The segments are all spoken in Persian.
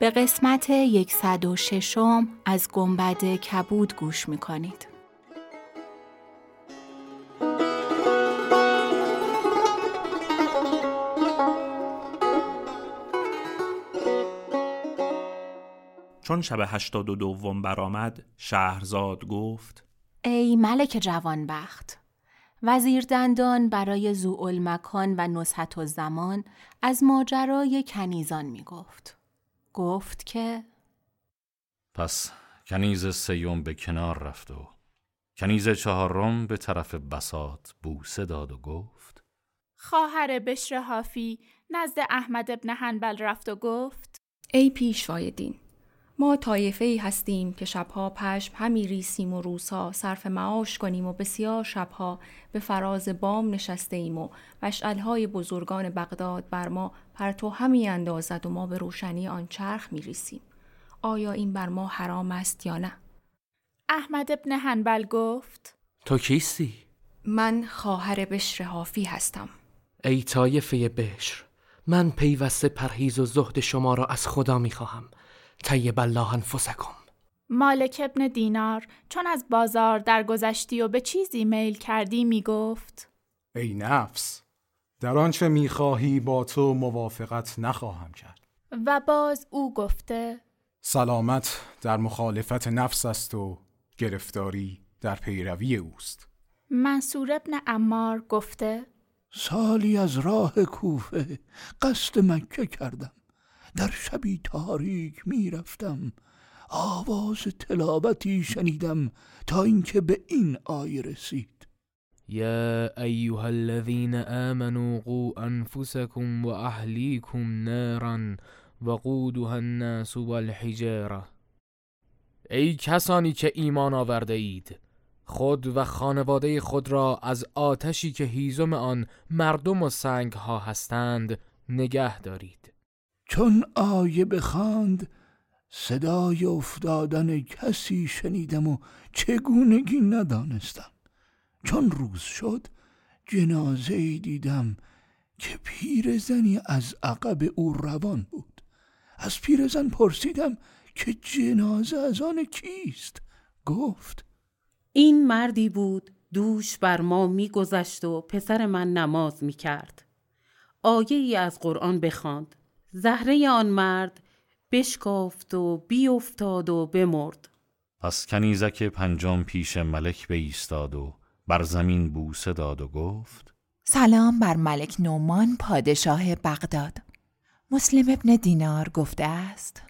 به قسمت 106 از گنبد کبود گوش می‌کنید چون شب هشتاد و دوم برآمد شهرزاد گفت ای ملک جوانبخت وزیر دندان برای زوال مکان و نصحت و زمان از ماجرای کنیزان می گفت. گفت که پس کنیز سیوم به کنار رفت و کنیز چهارم به طرف بسات بوسه داد و گفت خواهر بشر حافی نزد احمد ابن حنبل رفت و گفت ای پیشوای دین ما طایفه ای هستیم که شبها پشم همی ریسیم و روزها صرف معاش کنیم و بسیار شبها به فراز بام نشسته ایم و مشعلهای بزرگان بغداد بر ما پرتو همی اندازد و ما به روشنی آن چرخ می ریسیم. آیا این بر ما حرام است یا نه؟ احمد ابن حنبل گفت تو کیستی؟ من خواهر بشر حافی هستم. ای طایفه بشر من پیوسته پرهیز و زهد شما را از خدا می خواهم. طیب الله انفسکم. مالک ابن دینار چون از بازار درگذشتی و به چیزی میل کردی می گفت ای نفس در آنچه می‌خواهی با تو موافقت نخواهم کرد. و باز او گفته سلامت در مخالفت نفس است و گرفتاری در پیروی اوست. منصور ابن امار گفته سالی از راه کوفه قصد مکه کردم. در شبی تاریک می‌رفتم. آواز تلاوتی شنیدم تا اینکه به این آیه رسید. یا ایها الذين آمنوا قوا انفسكم واهليكم نارا وقودها الناس والحجاره ای کسانی که ایمان آورده اید خود و خانواده خود را از آتشی که هیزم آن مردم و سنگ ها هستند نگه دارید. چون آیه بخواند صدای افتادن کسی شنیدم و چگونگی ندانستم. چون روز شد جنازه دیدم که پیرزنی از عقب او روان بود. از پیرزن پرسیدم که جنازه از آن کیست؟ گفت این مردی بود دوش بر ما میگذشت و پسر من نماز می‌کرد. آیه ای از قرآن بخواند. زهره آن مرد بشکافت و بیافتاد و بمرد. پس کنیزک پنجم پیش ملک ایستاد و بر زمین بوسه داد و گفت سلام بر ملک نومان پادشاه بغداد. مسلم ابن دینار گفته است.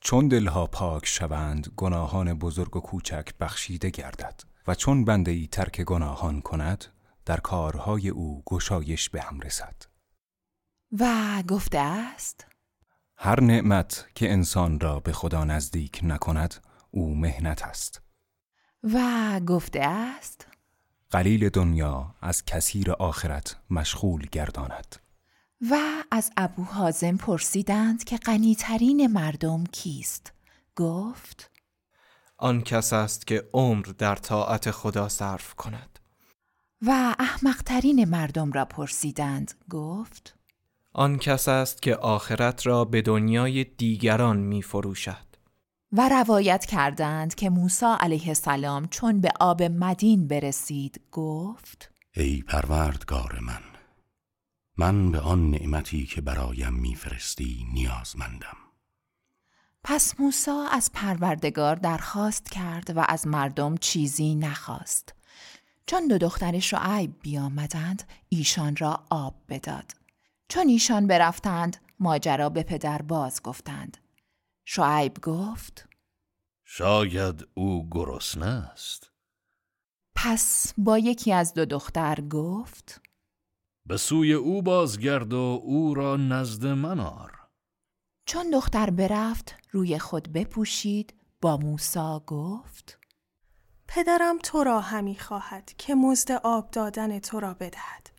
چون دلها پاک شوند گناهان بزرگ و کوچک بخشیده گردد و چون بنده ای ترک گناهان کند در کارهای او گشایش به هم رسد. و گفته است هر نعمت که انسان را به خدا نزدیک نکند او مهنت است. و گفته است قلیل دنیا از کثیر آخرت مشغول گرداند. و از ابو حازم پرسیدند که غنیترین مردم کیست. گفت آن کس است که عمر در طاعت خدا صرف کند. و احمقترین مردم را پرسیدند. گفت آن کس است که آخرت را به دنیای دیگران می فروشد و روایت کردند که موسی علیه السلام چون به آب مدین برسید گفت ای پروردگار من من به آن نعمتی که برایم میفرستی نیازمندم. پس موسی از پروردگار درخواست کرد و از مردم چیزی نخواست. چون دو دختر شعیب بیامدند ایشان را آب بداد. چون ایشان برفتند ماجرا به پدر باز گفتند. شعیب گفت شاید او گرسنه است. پس با یکی از دو دختر گفت به سوی او بازگرد و او را نزد من آر. چون دختر برفت روی خود بپوشید با موسا گفت پدرم تو را همی خواهد که مزد آب دادن تو را بدهد.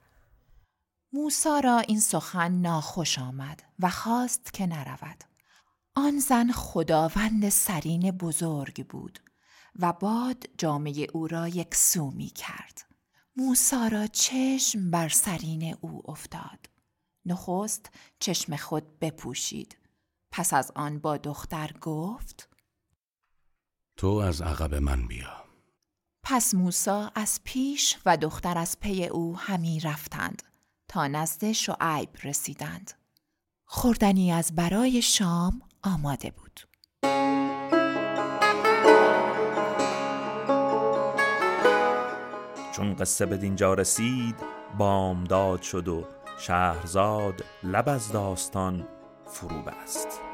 موسا را این سخن ناخوش آمد و خواست که نرود. آن زن خداوند سرین بزرگ بود و باد جامعه او را یک سو می کرد. موسا را چشم بر سرین او افتاد. نخست چشم خود بپوشید. پس از آن با دختر گفت تو از عقب من بیا. پس موسا از پیش و دختر از پی او همی رفتند. تا نزد شعیب رسیدند. خوردنی از برای شام آماده بود. چون قصه به دینجا رسید بامداد شد و شهرزاد لب از داستان فرو بست.